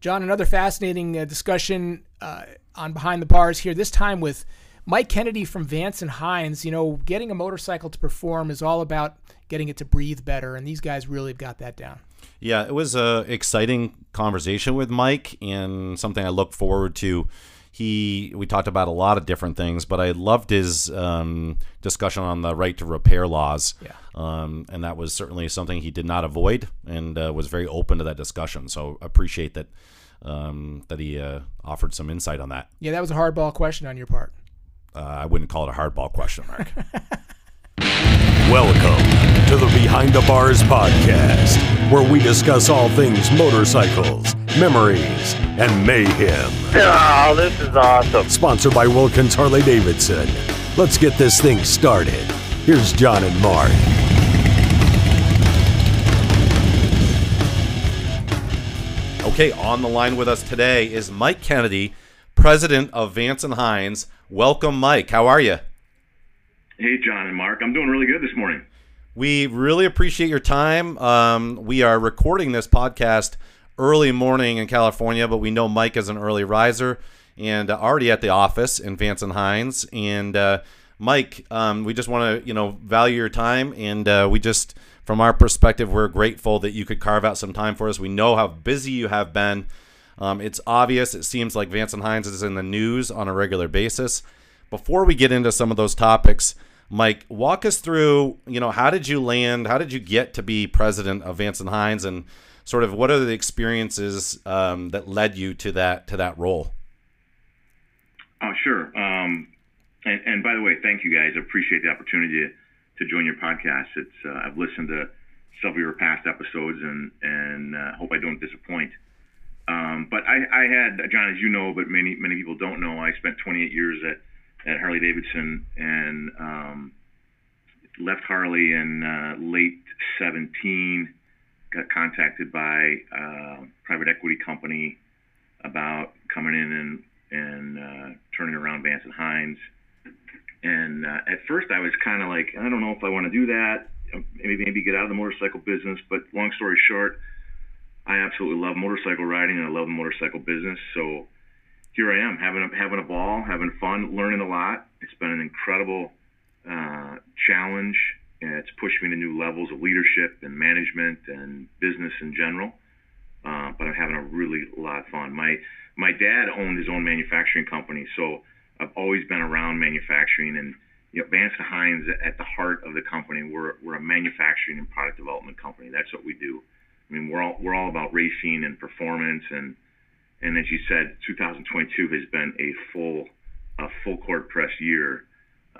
John, another fascinating uh, discussion uh, on Behind the Bars here, this time with Mike Kennedy from Vance and Hines. You know, getting a motorcycle to perform is all about getting it to breathe better, and these guys really have got that down. Yeah, it was a exciting conversation with Mike and something I look forward to. He we talked about a lot of different things, but I loved his um, discussion on the right to repair laws. Yeah. Um, and that was certainly something he did not avoid and uh, was very open to that discussion. So appreciate that um, that he uh, offered some insight on that. Yeah, that was a hardball question on your part. Uh, I wouldn't call it a hardball question, Mark. Welcome to the Behind the Bars podcast, where we discuss all things motorcycles, memories, and mayhem. Oh, this is awesome. Sponsored by Wilkins Harley Davidson. Let's get this thing started. Here's John and Mark. Okay, on the line with us today is Mike Kennedy, president of Vance and Hines. Welcome, Mike. How are you? Hey, John and Mark. I'm doing really good this morning. We really appreciate your time. Um, we are recording this podcast early morning in California, but we know Mike is an early riser and already at the office in Vance and Hines. And uh, Mike, um, we just want to you know value your time, and uh, we just from our perspective, we're grateful that you could carve out some time for us. We know how busy you have been. Um, it's obvious. It seems like Vance and Hines is in the news on a regular basis. Before we get into some of those topics, Mike, walk us through. You know, how did you land? How did you get to be president of Vance and Hines, and sort of what are the experiences um, that led you to that to that role? Oh, sure. Um, and, and, by the way, thank you guys. I appreciate the opportunity to, to join your podcast. It's uh, I've listened to several of your past episodes, and and uh, hope I don't disappoint. Um, but I, I had John, as you know, but many many people don't know. I spent 28 years at at Harley Davidson and um, left Harley in uh, late 17. Got contacted by a uh, private equity company about coming in and and uh, turning around Vance and Hines. And uh, at first, I was kind of like, I don't know if I want to do that. Maybe maybe get out of the motorcycle business. But long story short, I absolutely love motorcycle riding and I love the motorcycle business. So here I am having a, having a ball, having fun, learning a lot. It's been an incredible uh, challenge. It's pushed me to new levels of leadership and management and business in general. Uh, but I'm having a really lot of fun. My my dad owned his own manufacturing company, so I've always been around manufacturing. And you know, Vance Hines at the heart of the company. We're we're a manufacturing and product development company. That's what we do. I mean, we're all we're all about racing and performance and and as you said, 2022 has been a full, a full court press year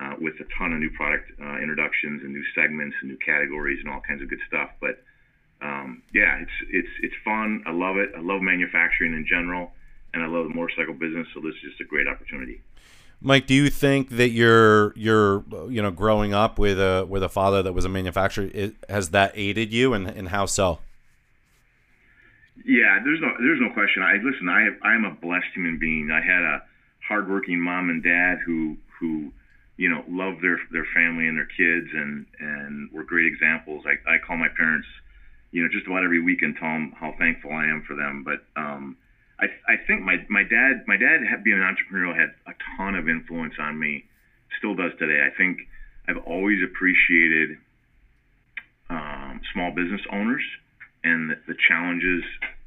uh, with a ton of new product uh, introductions and new segments and new categories and all kinds of good stuff. But um, yeah, it's it's it's fun. I love it. I love manufacturing in general, and I love the motorcycle business. So this is just a great opportunity. Mike, do you think that you're you're you know growing up with a with a father that was a manufacturer it, has that aided you, and, and how so? Yeah, there's no there's no question. I listen. I have, I am a blessed human being. I had a hardworking mom and dad who who you know loved their their family and their kids and and were great examples. I I call my parents you know just about every week and tell them how thankful I am for them. But um, I I think my my dad my dad being an entrepreneur had a ton of influence on me. Still does today. I think I've always appreciated um, small business owners and the, challenges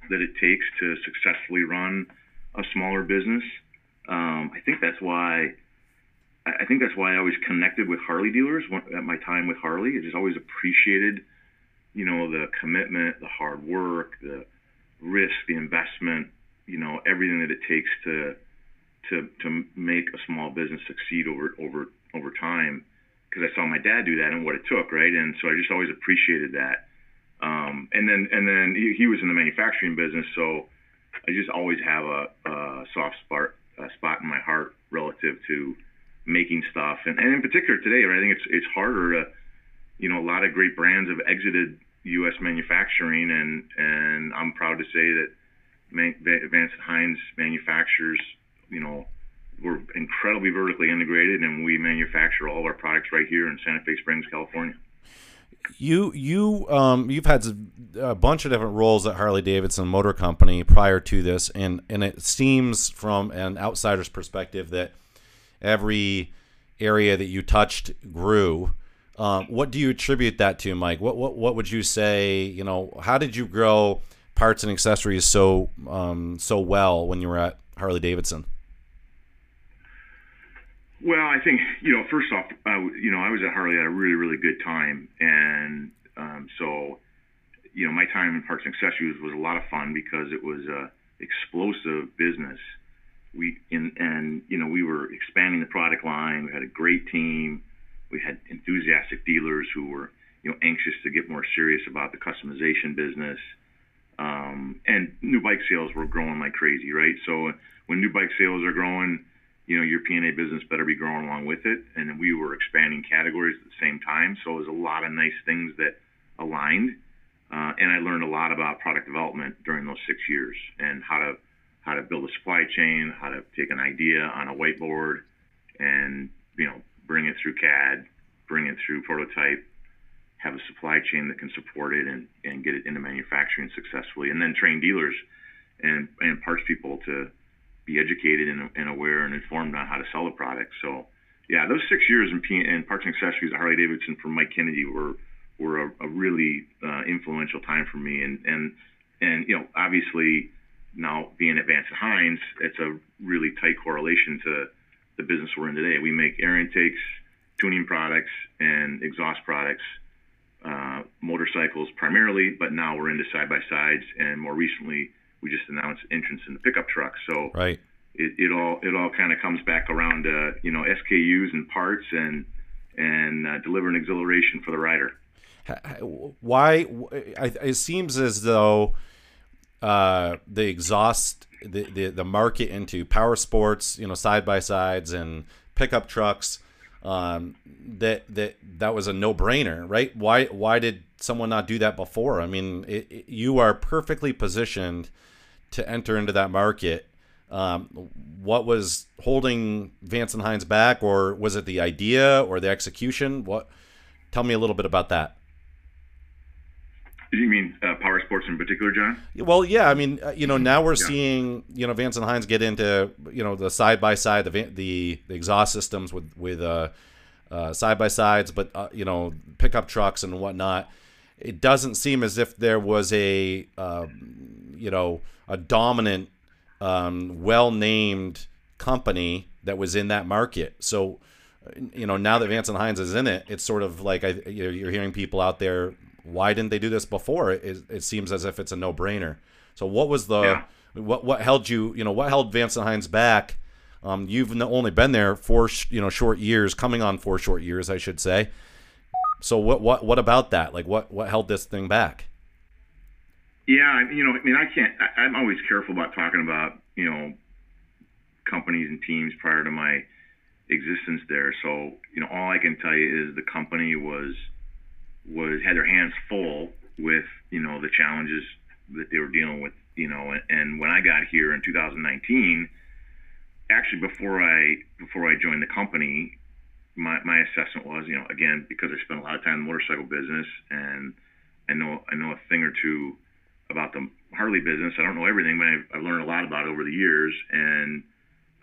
that it takes to successfully run a smaller business. Um, I think that's why I think that's why I always connected with Harley dealers at my time with Harley. I just always appreciated, you know, the commitment, the hard work, the risk, the investment, you know, everything that it takes to to to make a small business succeed over over over time. Because I saw my dad do that and what it took, right? And so I just always appreciated that. Um, and then and then he, he, was in the manufacturing business, so I just always have a, a soft spot a spot in my heart relative to making stuff, and, and in particular today, right, I think it's it's harder to, you know, a lot of great brands have exited U.S. manufacturing, and and I'm proud to say that Vance Hines manufacturers, you know, we're incredibly vertically integrated, and we manufacture all of our products right here in Santa Fe Springs, California You you um you've had a bunch of different roles at Harley Davidson Motor Company prior to this, and and it seems from an outsider's perspective that every area that you touched grew. Um, what do you attribute that to, Mike? What what what would you say? You know, how did you grow parts and accessories so um, so well when you were at Harley Davidson? Well, I think you know. First off, I, you know, I was at Harley at a really, really good time, and um, so you know, my time in parts and accessories was a lot of fun because it was a explosive business. We in and you know we were expanding the product line. We had a great team. We had enthusiastic dealers who were you know anxious to get more serious about the customization business. Um, and new bike sales were growing like crazy, right? So when new bike sales are growing you know, your P&A business better be growing along with it. And we were expanding categories at the same time. So it was a lot of nice things that aligned. Uh, and I learned a lot about product development during those six years and how to how to build a supply chain, how to take an idea on a whiteboard, and you know bring it through CAD, bring it through prototype, have a supply chain that can support it, and, and get it into manufacturing successfully, and then train dealers and and parts people to be educated and, and aware and informed on how to sell the product. So, yeah, those six years in, P- in parts and accessories at Harley Davidson for Mike Kennedy were were a, a really uh, influential time for me. And and and you know, obviously now being at Vance and Hines, it's a really tight correlation to the business we're in today. We make air intakes, tuning products, and exhaust products. Uh, motorcycles primarily, but now we're into side by sides, and more recently, we just announced entrance in the pickup truck. So right. it, it all it all kind of comes back around to you know SKUs and parts and and uh, delivering exhilaration for the rider. Why? It seems as though uh, the exhaust the, the the market into power sports, you know, side by sides and pickup trucks. Um, that that that was a no brainer, right? Why why did someone not do that before? I mean, it, it, you are perfectly positioned to enter into that market. Um, what was holding Vance and Hines back, or was it the idea or the execution? What? Tell me a little bit about that. You mean uh, power sports in particular, John? Well, yeah. I mean, uh, you know, now we're yeah. seeing you know Vance and Hines get into you know the side by side the the exhaust systems with with uh, uh side by sides, but uh, you know pickup trucks and whatnot. It doesn't seem as if there was a um, you know a dominant, um, well named company that was in that market. So, you know, now that Vance and Hines is in it, it's sort of like I, you're hearing people out there. Why didn't they do this before? It, it seems as if it's a no brainer. So, what was the yeah. what what held you? You know, what held Vance and Hines back? Um, you've only been there four, you know, short years, coming on four short years, I should say. So, what what what about that? Like, what what held this thing back? Yeah, you know, I mean, I can't. I, I'm always careful about talking about you know companies and teams prior to my existence there. So you know, all I can tell you is the company was was had their hands full with you know the challenges that they were dealing with. You know, and, when I got here in 2019, actually before I before I joined the company, my my assessment was you know again because I spent a lot of time in the motorcycle business and I know I know a thing or two about the Harley business. I don't know everything, but I've, I've learned a lot about it over the years. And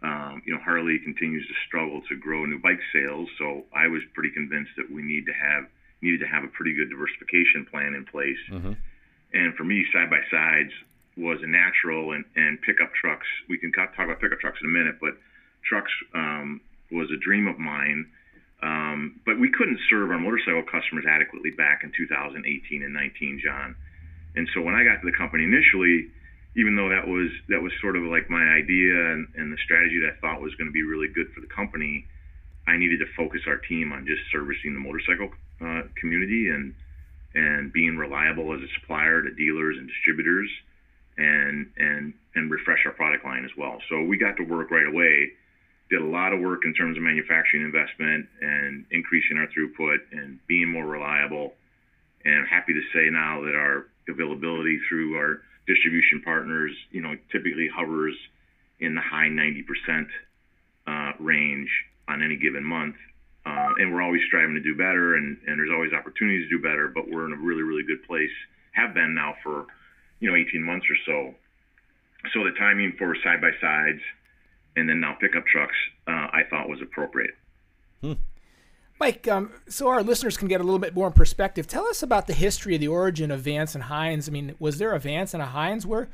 um, you know, Harley continues to struggle to grow new bike sales. So I was pretty convinced that we need to have needed to have a pretty good diversification plan in place. Mm-hmm. And for me, side by sides was a natural, and and pickup trucks. We can talk about pickup trucks in a minute, but trucks um, was a dream of mine. Um, but we couldn't serve our motorcycle customers adequately back in 2018 and 19, John. And so when I got to the company initially, even though that was that was sort of like my idea and, and the strategy that I thought was going to be really good for the company, I needed to focus our team on just servicing the motorcycle uh, community and and being reliable as a supplier to dealers and distributors, and and and refresh our product line as well. So we got to work right away. Did a lot of work in terms of manufacturing investment and increasing our throughput and being more reliable. And I'm happy to say now that our availability through our distribution partners, you know, typically hovers in the high 90% uh, range on any given month. uh, and we're always striving to do better, and, and there's always opportunities to do better. But we're in a really, really good place. Have been now for, you know, 18 months or so. So the timing for side by sides, and then now pickup trucks, uh, I thought was appropriate. Hmm. Mike, um, so our listeners can get a little bit more in perspective. Tell us about the history of the origin of Vance and Hines. I mean, was there a Vance and a Hines? Where?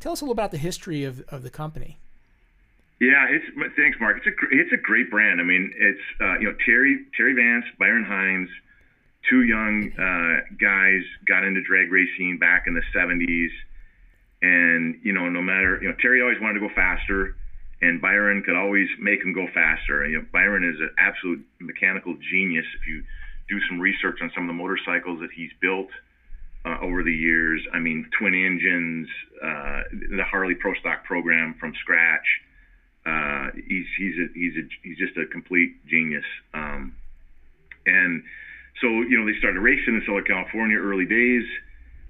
Tell us a little about the history of, of the company. Yeah, it's thanks, Mark. It's a it's a great brand. I mean, it's uh, you know Terry Terry Vance, Byron Hines, two young uh, guys got into drag racing back in the '70s, and you know no matter you know Terry always wanted to go faster, and Byron could always make him go faster. And you know Byron is an absolute mechanical genius. If you do some research on some of the motorcycles that he's built uh, over the years, I mean twin engines, uh, the Harley Pro Stock program from scratch uh, he's he's a, he's a, he's just a complete genius. Um, and so you know they started racing in Southern California early days.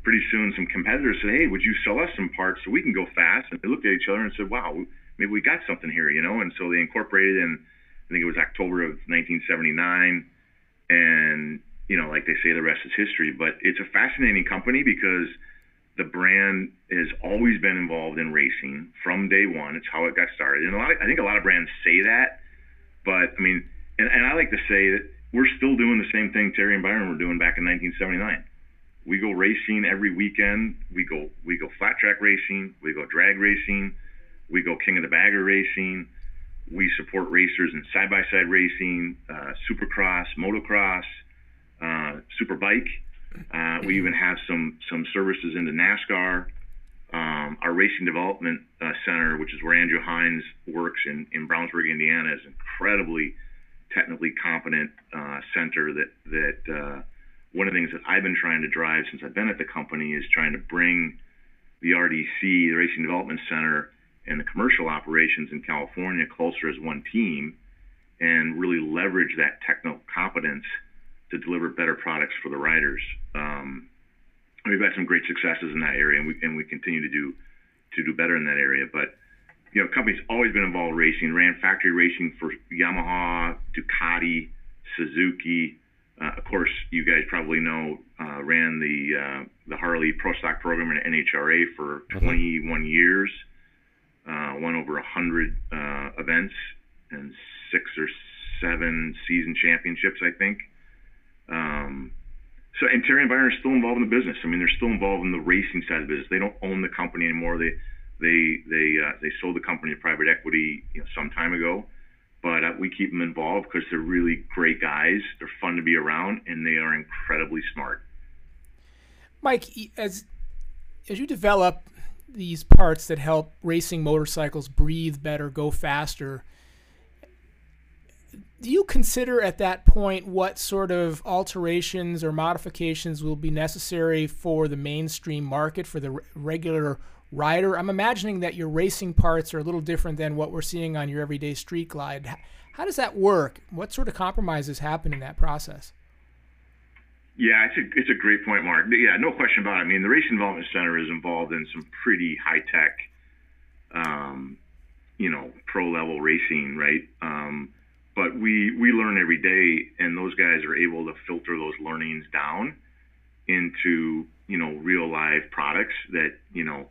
Pretty soon, some competitors said, "Hey, would you sell us some parts so we can go fast?" And they looked at each other and said, "Wow, maybe we got something here," you know. And so they incorporated in I think it was October of 1979, and you know, like they say, the rest is history. But it's a fascinating company because the brand has always been involved in racing from day one. It's how it got started. And a lot of, I think a lot of brands say that, but I mean, and, and I like to say that we're still doing the same thing Terry and Byron were doing back in 1979. We go racing every weekend. We go we go flat track racing. We go drag racing. We go King of the Bagger racing. We support racers in side by side racing, uh, supercross, motocross, uh, superbike uh, we even have some some services into NASCAR. Um, our Racing Development uh, Center, which is where Andrew Hines works in, in Brownsburg, Indiana, is an incredibly technically competent uh, center. That that uh, one of the things that I've been trying to drive since I've been at the company is trying to bring the RDC, the Racing Development Center, and the commercial operations in California closer as one team, and really leverage that technical competence to deliver better products for the riders. Um, we've had some great successes in that area, and we and we continue to do to do better in that area. But you know, company's always been involved in racing. Ran factory racing for Yamaha, Ducati, Suzuki. Uh, of course, you guys probably know uh, ran the uh, the Harley Pro Stock program in NHRA for mm-hmm. 21 years. Uh, won over 100 uh, events and six or seven season championships, I think. So, and Terry and Byron are still involved in the business. I mean, they're still involved in the racing side of the business. They don't own the company anymore. They they they uh, they sold the company to private equity you know, some time ago. But uh, we keep them involved because they're really great guys. They're fun to be around, and they are incredibly smart. Mike, as as you develop these parts that help racing motorcycles breathe better, go faster do you consider at that point what sort of alterations or modifications will be necessary for the mainstream market for the regular rider? I'm imagining that your racing parts are a little different than what we're seeing on your everyday street glide. How does that work? What sort of compromises happen in that process? Yeah, it's a it's a great point, Mark. Yeah, no question about it. I mean, the Racing Development Center is involved in some pretty high tech, um, you know, pro level racing, right? Um, but we we learn every day, and those guys are able to filter those learnings down into you know real live products that you know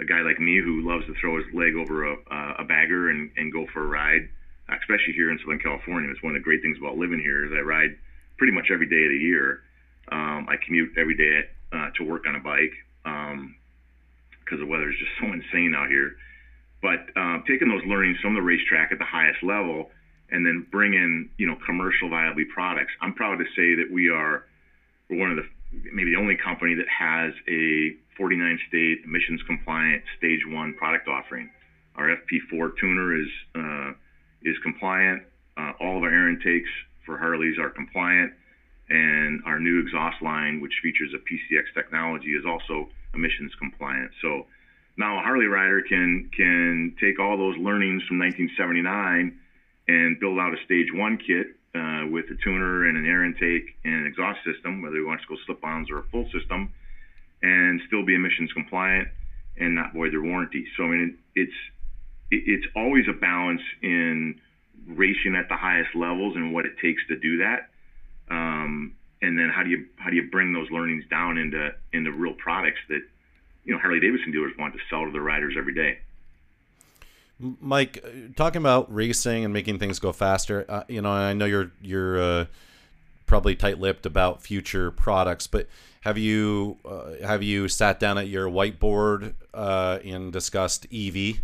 a guy like me who loves to throw his leg over a, a bagger and, and go for a ride, especially here in Southern California. It's one of the great things about living here is I ride pretty much every day of the year. Um, I commute every day uh, to work on a bike because um, the weather is just so insane out here. But uh, taking those learnings from the racetrack at the highest level and then bring in you know commercial viable products. I'm proud to say that we are we're one of the maybe the only company that has a 49 state emissions compliant stage one product offering. Our FP4 tuner is uh, is compliant. Uh, all of our air intakes for Harleys are compliant, and our new exhaust line, which features a PCX technology, is also emissions compliant. So now a Harley rider can can take all those learnings from 1979 and build out a stage one kit uh, with a tuner and an air intake and an exhaust system, whether you want to go slip-ons or a full system, and still be emissions compliant and not void their warranty. So I mean, it, it's it, it's always a balance in racing at the highest levels and what it takes to do that. Um, and then how do you how do you bring those learnings down into into real products that you know Harley Davidson dealers want to sell to their riders every day. Mike, uh, talking about racing and making things go faster, uh, you know, I know you're you're uh, probably tight-lipped about future products, but have you uh, have you sat down at your whiteboard uh, and discussed EV?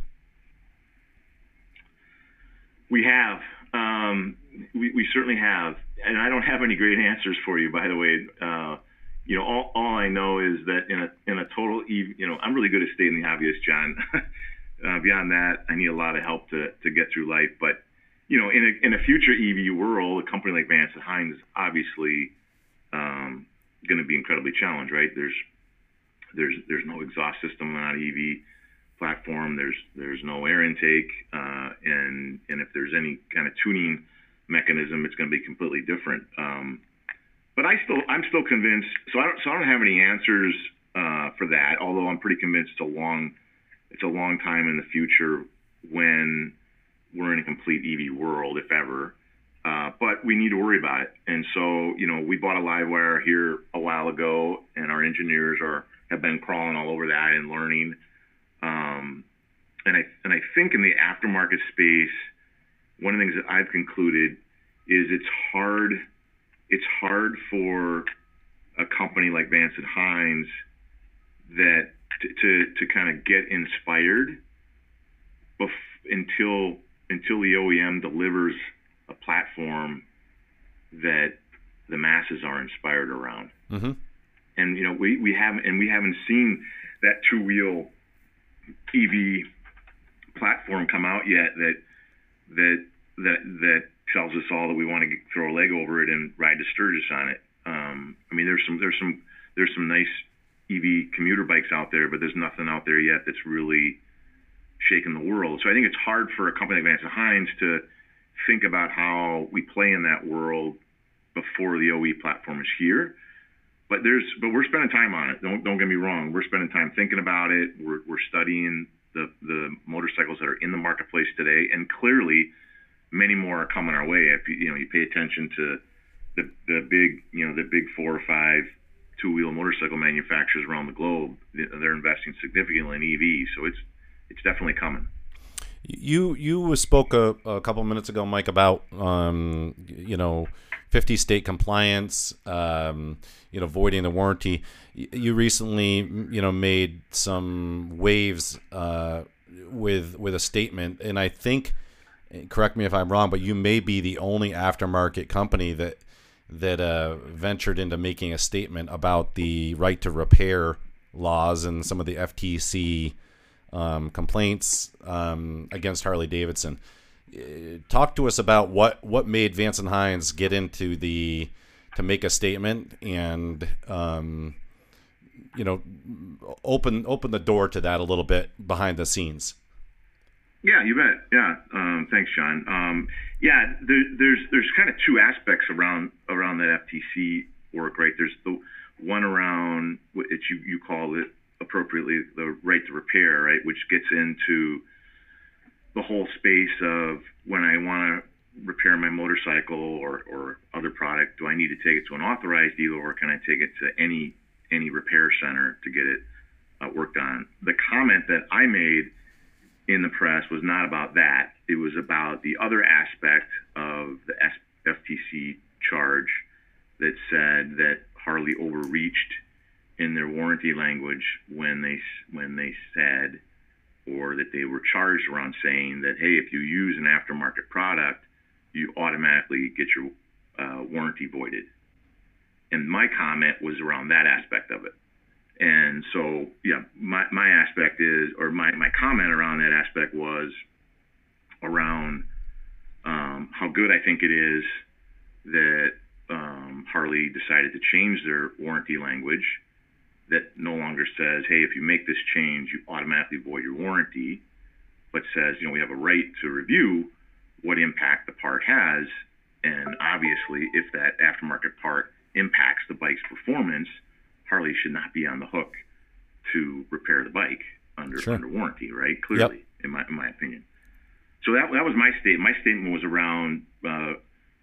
We have, um, we, we certainly have, and I don't have any great answers for you, by the way. Uh, you know, all, all I know is that in a in a total EV, you know, I'm really good at stating the obvious, John. Uh, beyond that, I need a lot of help to, to get through life. But, you know, in a, in a future EV world, a company like Vance and Hines is obviously um, going to be incredibly challenged, right? There's there's there's no exhaust system on an EV platform. There's there's no air intake, uh, and and if there's any kind of tuning mechanism, it's going to be completely different. Um, but I still I'm still convinced. So I don't so I don't have any answers uh, for that. Although I'm pretty convinced it's a long it's a long time in the future when we're in a complete EV world, if ever. Uh, but we need to worry about it. And so, you know, we bought a LiveWire here a while ago, and our engineers are have been crawling all over that and learning. Um, and I and I think in the aftermarket space, one of the things that I've concluded is it's hard. It's hard for a company like Vance and Hines that to, to, to kind of get inspired bef- until until the OEM delivers a platform that the masses are inspired around. Mm-hmm. And you know we, we haven't and we haven't seen that two wheel EV platform come out yet that that that that tells us all that we want to throw a leg over it and ride to Sturgis on it. Um, I mean, there's some there's some there's some nice EV commuter bikes out there, but there's nothing out there yet that's really shaking the world. So I think it's hard for a company like Vance Hines to think about how we play in that world before the OE platform is here. But there's but we're spending time on it. Don't don't get me wrong. We're spending time thinking about it. We're we're studying the the motorcycles that are in the marketplace today, and clearly many more are coming our way. If you you know you pay attention to the the big you know the big four or five two-wheel motorcycle manufacturers around the globe. They're investing significantly in EVs, so it's it's definitely coming. You you spoke a, a couple minutes ago, Mike, about um, you know 50 state compliance, um, you know, voiding the warranty. You recently, you know, made some waves uh, with with a statement, and I think, correct me if I'm wrong, but you may be the only aftermarket company that that uh, ventured into making a statement about the right to repair laws and some of the FTC um, complaints um, against Harley Davidson. Uh, talk to us about what what made Vance and Hines get into the to make a statement and um, you know open open the door to that a little bit behind the scenes. Yeah, you bet. Yeah, um, thanks, John. Um, yeah, there, there's there's kind of two aspects around around that FTC work, right? There's the one around which you you call it appropriately the right to repair, right, which gets into the whole space of when I want to repair my motorcycle or, or other product, do I need to take it to an authorized dealer or can I take it to any any repair center to get it uh, worked on? The comment that I made in the press was not about that. It was about the other aspect of the FTC charge that said that Harley overreached in their warranty language when they when they said or that they were charged around saying that hey, if you use an aftermarket product, you automatically get your uh, warranty voided. And my comment was around that aspect of it. And so, yeah, my, my aspect is, or my, my comment around that aspect was around um, how good I think it is that um, Harley decided to change their warranty language that no longer says, hey, if you make this change, you automatically void your warranty, but says, you know, we have a right to review what impact the part has. And obviously, if that aftermarket part impacts the bike's performance, Harley should not be on the hook to repair the bike under Sure. under warranty, right? Clearly, in my in my opinion. so that that was my statement. My statement was around uh,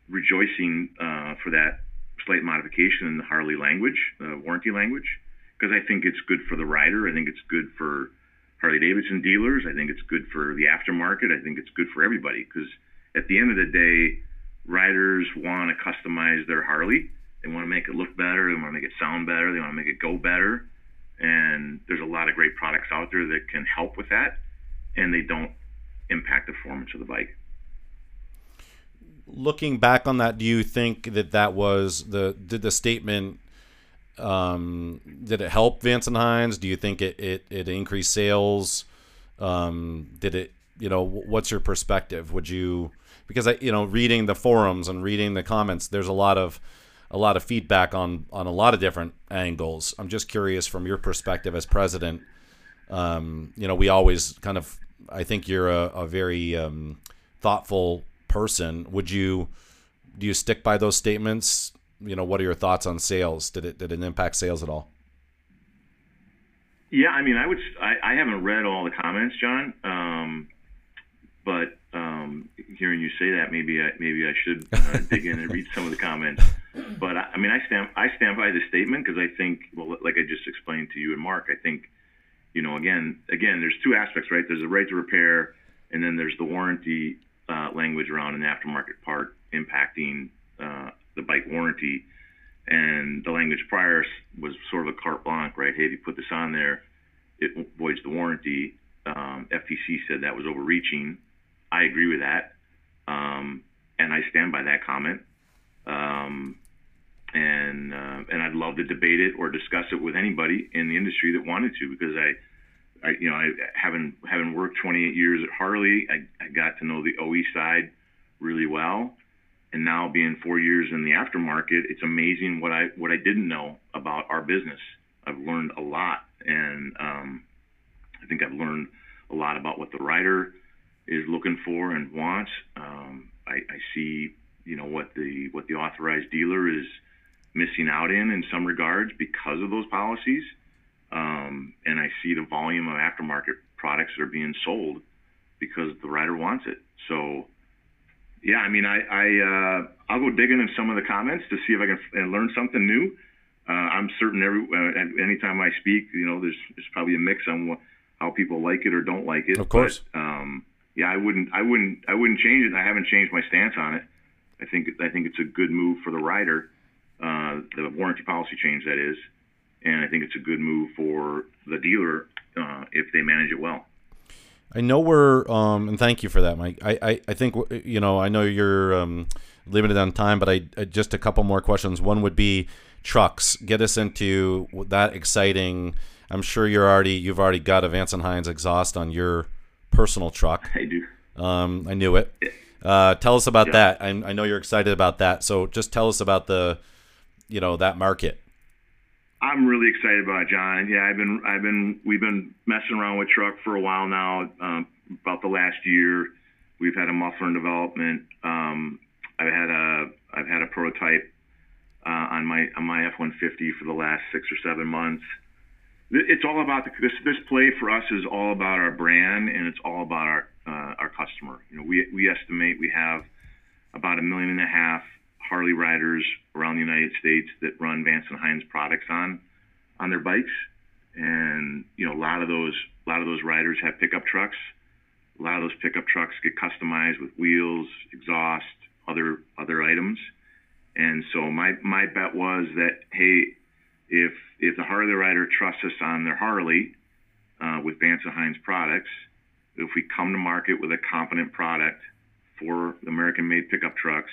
rejoicing uh, for that slight modification in the Harley language, uh, warranty language, because I think it's good for the rider. I think it's good for Harley Davidson dealers. I think it's good for the aftermarket. I think it's good for everybody because at the end of the day, riders want to customize their Harley. They want to make it look better. They want to make it sound better. They want to make it go better. And there's a lot of great products out there that can help with that, and they don't impact the performance of the bike. Looking back on that, do you think that that was the did the statement um, did it help Vance and Hines? Do you think it it, it increased sales? Um, did it you know what's your perspective? Would you because I you know reading the forums and reading the comments, there's a lot of a lot of feedback on on a lot of different angles. I'm just curious from your perspective as president. Um, you know, we always kind of I think you're a, a very um, thoughtful person. Would you do you stick by those statements? You know, what are your thoughts on sales? Did it did it impact sales at all? Yeah, I mean, I would. I, I haven't read all the comments, John. Um, but um, hearing you say that, maybe I, maybe I should uh, dig in and read some of the comments. But I, I mean, I stand I stand by the statement because I think, well, like I just explained to you and Mark, I think, you know, again, again, there's two aspects, right? There's a right to repair, and then there's the warranty uh, language around an aftermarket part impacting uh, the bike warranty. And the language prior was sort of a carte blanche, right? Hey, if you put this on there, it voids the warranty. Um, FTC said that was overreaching. I agree with that, um, and I stand by that comment. Um, and uh, and I'd love to debate it or discuss it with anybody in the industry that wanted to, because I, I you know, I having having worked 28 years at Harley, I, I got to know the OE side really well, and now being four years in the aftermarket, it's amazing what I what I didn't know about our business. I've learned a lot, and um, I think I've learned a lot about what the rider is looking for and wants. Um, I, I see, you know, what the what the authorized dealer is missing out in in some regards because of those policies, um, and I see the volume of aftermarket products that are being sold because the rider wants it. So, yeah, I mean, I, I uh, I'll go digging in some of the comments to see if I can learn something new. Uh, I'm certain every uh, anytime I speak, you know, there's there's probably a mix on what, how people like it or don't like it. Of course. But, um, yeah, I wouldn't, I wouldn't, I wouldn't change it. I haven't changed my stance on it. I think, I think it's a good move for the rider, uh, the warranty policy change that is, and I think it's a good move for the dealer uh, if they manage it well. I know we're, um, and thank you for that, Mike. I, I, I think you know, I know you're um, limited on time, but I, I just a couple more questions. One would be trucks. Get us into that exciting. I'm sure you're already, you've already got a Vance and Hines exhaust on your personal truck. I do. Um, I knew it. Uh, tell us about yeah. that. I, I know you're excited about that. So just tell us about the, you know, that market. I'm really excited about it, John. Yeah, I've been, I've been, we've been messing around with truck for a while now. Um, about the last year, we've had a muffler in development. Um, I've had a, I've had a prototype uh, on my on my F-150 for the last six or seven months it's all about the, this. This play for us is all about our brand and it's all about our uh, our customer. You know, we we estimate we have about a million and a half Harley riders around the United States that run Vance and Hines products on on their bikes, and you know a lot of those a lot of those riders have pickup trucks. A lot of those pickup trucks get customized with wheels, exhaust, other other items. And so my my bet was that hey, if if the Harley rider trusts us on their Harley uh, with Vance Hines products, if we come to market with a competent product for American-made pickup trucks,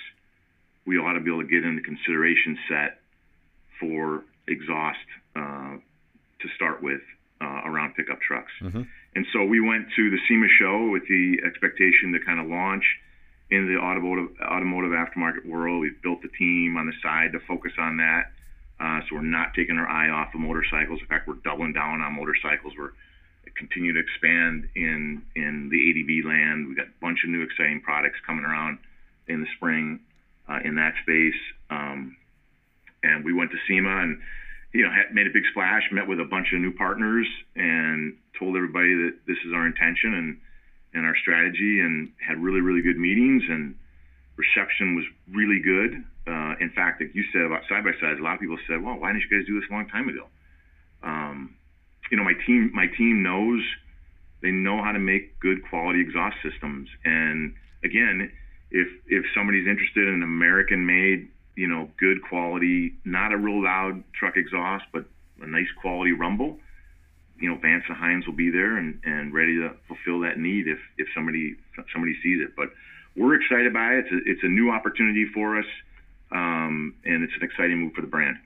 we ought to be able to get in the consideration set for exhaust uh, to start with uh, around pickup trucks. Mm-hmm. And so we went to the SEMA show with the expectation to kind of launch in the automotive automotive aftermarket world. We've built the team on the side to focus on that. Uh, so we're not taking our eye off of motorcycles. In fact, we're doubling down on motorcycles. We're continue to expand in in the ADV land. We've got a bunch of new exciting products coming around in the spring uh, in that space. Um, and we went to SEMA and you know had, made a big splash, met with a bunch of new partners, and told everybody that this is our intention. And and our strategy, and had really really good meetings, and reception was really good. Uh, in fact, like you said about side by sides, a lot of people said, "Well, why didn't you guys do this a long time ago?" Um, you know, my team my team knows they know how to make good quality exhaust systems, and again, if if somebody's interested in an American made, you know, good quality, not a real loud truck exhaust, but a nice quality rumble, you know, Vance and Hines will be there and, and ready to fulfill that need if, if somebody somebody sees it. But we're excited by it. It's a, it's a new opportunity for us, um, and it's an exciting move for the brand.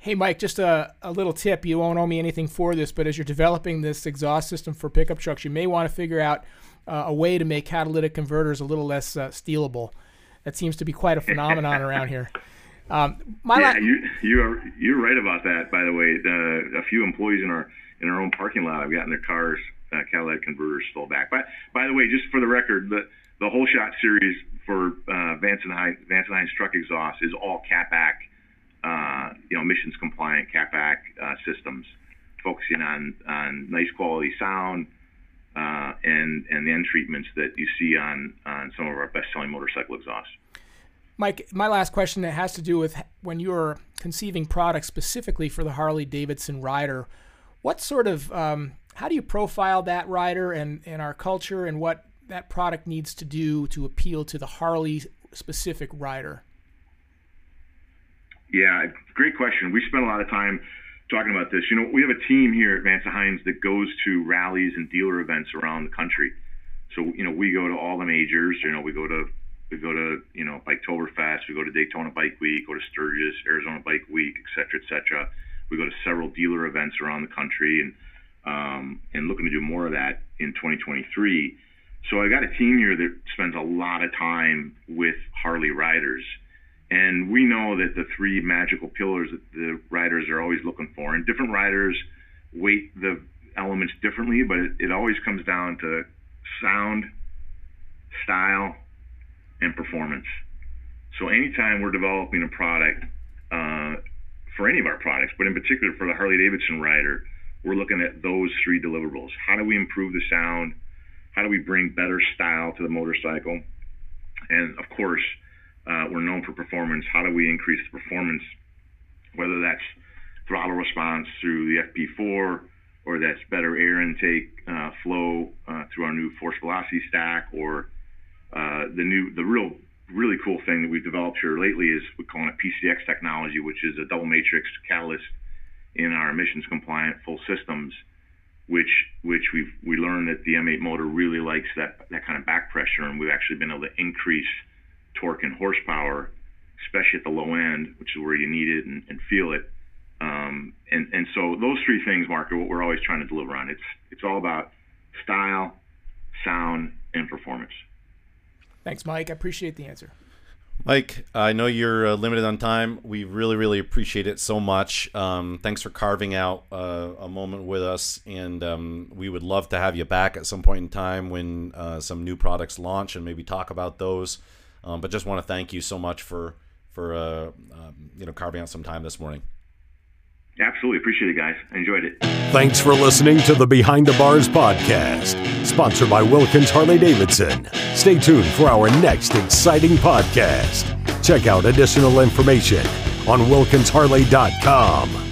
Hey, Mike, just a, a little tip. You won't owe me anything for this, but as you're developing this exhaust system for pickup trucks, you may want to figure out uh, a way to make catalytic converters a little less uh, stealable. That seems to be quite a phenomenon around here. Um, my yeah, la- you you are you're right about that. By the way, the, a few employees in our in our own parking lot have gotten their cars uh, catalytic converters stole back. But by the way, just for the record, the the whole shot series for uh, Vance and Hines, Vance and Hines truck exhaust is all CAPAC, uh, you know, emissions compliant CAPAC uh, systems, focusing on on nice quality sound, uh, and and the end treatments that you see on on some of our best selling motorcycle exhausts. Mike, my last question that has to do with when you're conceiving products specifically for the Harley Davidson rider. What sort of um, how do you profile that rider and, and our culture and what that product needs to do to appeal to the Harley specific rider? Yeah, great question. We spent a lot of time talking about this. You know, we have a team here at Vance Hines that goes to rallies and dealer events around the country. So, you know, we go to all the majors. You know, we go to we go to you know Biketoberfest, we go to Daytona Bike Week, go to Sturgis, Arizona Bike Week, et cetera, et cetera. We go to several dealer events around the country, and um, and looking to do more of that in 2023. So I got a team here that spends a lot of time with Harley riders and we know that the three magical pillars that the riders are always looking for, and different riders weight the elements differently, but it, it always comes down to sound, style, and performance. So anytime we're developing a product uh, for any of our products, but in particular for the Harley Davidson rider, we're looking at those three deliverables. How do we improve the sound? How do we bring better style to the motorcycle? And of course, uh, we're known for performance. How do we increase the performance? Whether that's throttle response through the FP4 or that's better air intake uh, flow uh, through our new force velocity stack or uh, the new the real really cool thing that we've developed here lately is we call it PCX technology, which is a double matrix catalyst in our emissions compliant full systems, which which we've we learned that the M8 motor really likes that that kind of back pressure, and we've actually been able to increase torque and horsepower, especially at the low end, which is where you need it and, and feel it. Um, and and so those three things, Mark, are what we're always trying to deliver on. It's it's all about style, sound, and performance. Thanks, Mike. I appreciate the answer. Mike, I know you're uh, limited on time. We really, really appreciate it so much. Um, thanks for carving out uh, a moment with us, and um, we would love to have you back at some point in time when uh, some new products launch and maybe talk about those. Um, but just want to thank you so much for for uh, um, you know carving out some time this morning. Absolutely. Appreciate it, guys. I enjoyed it. Thanks for listening to the Behind the Bars podcast, sponsored by Wilkins Harley Davidson. Stay tuned for our next exciting podcast. Check out additional information on wilkinsharley.com.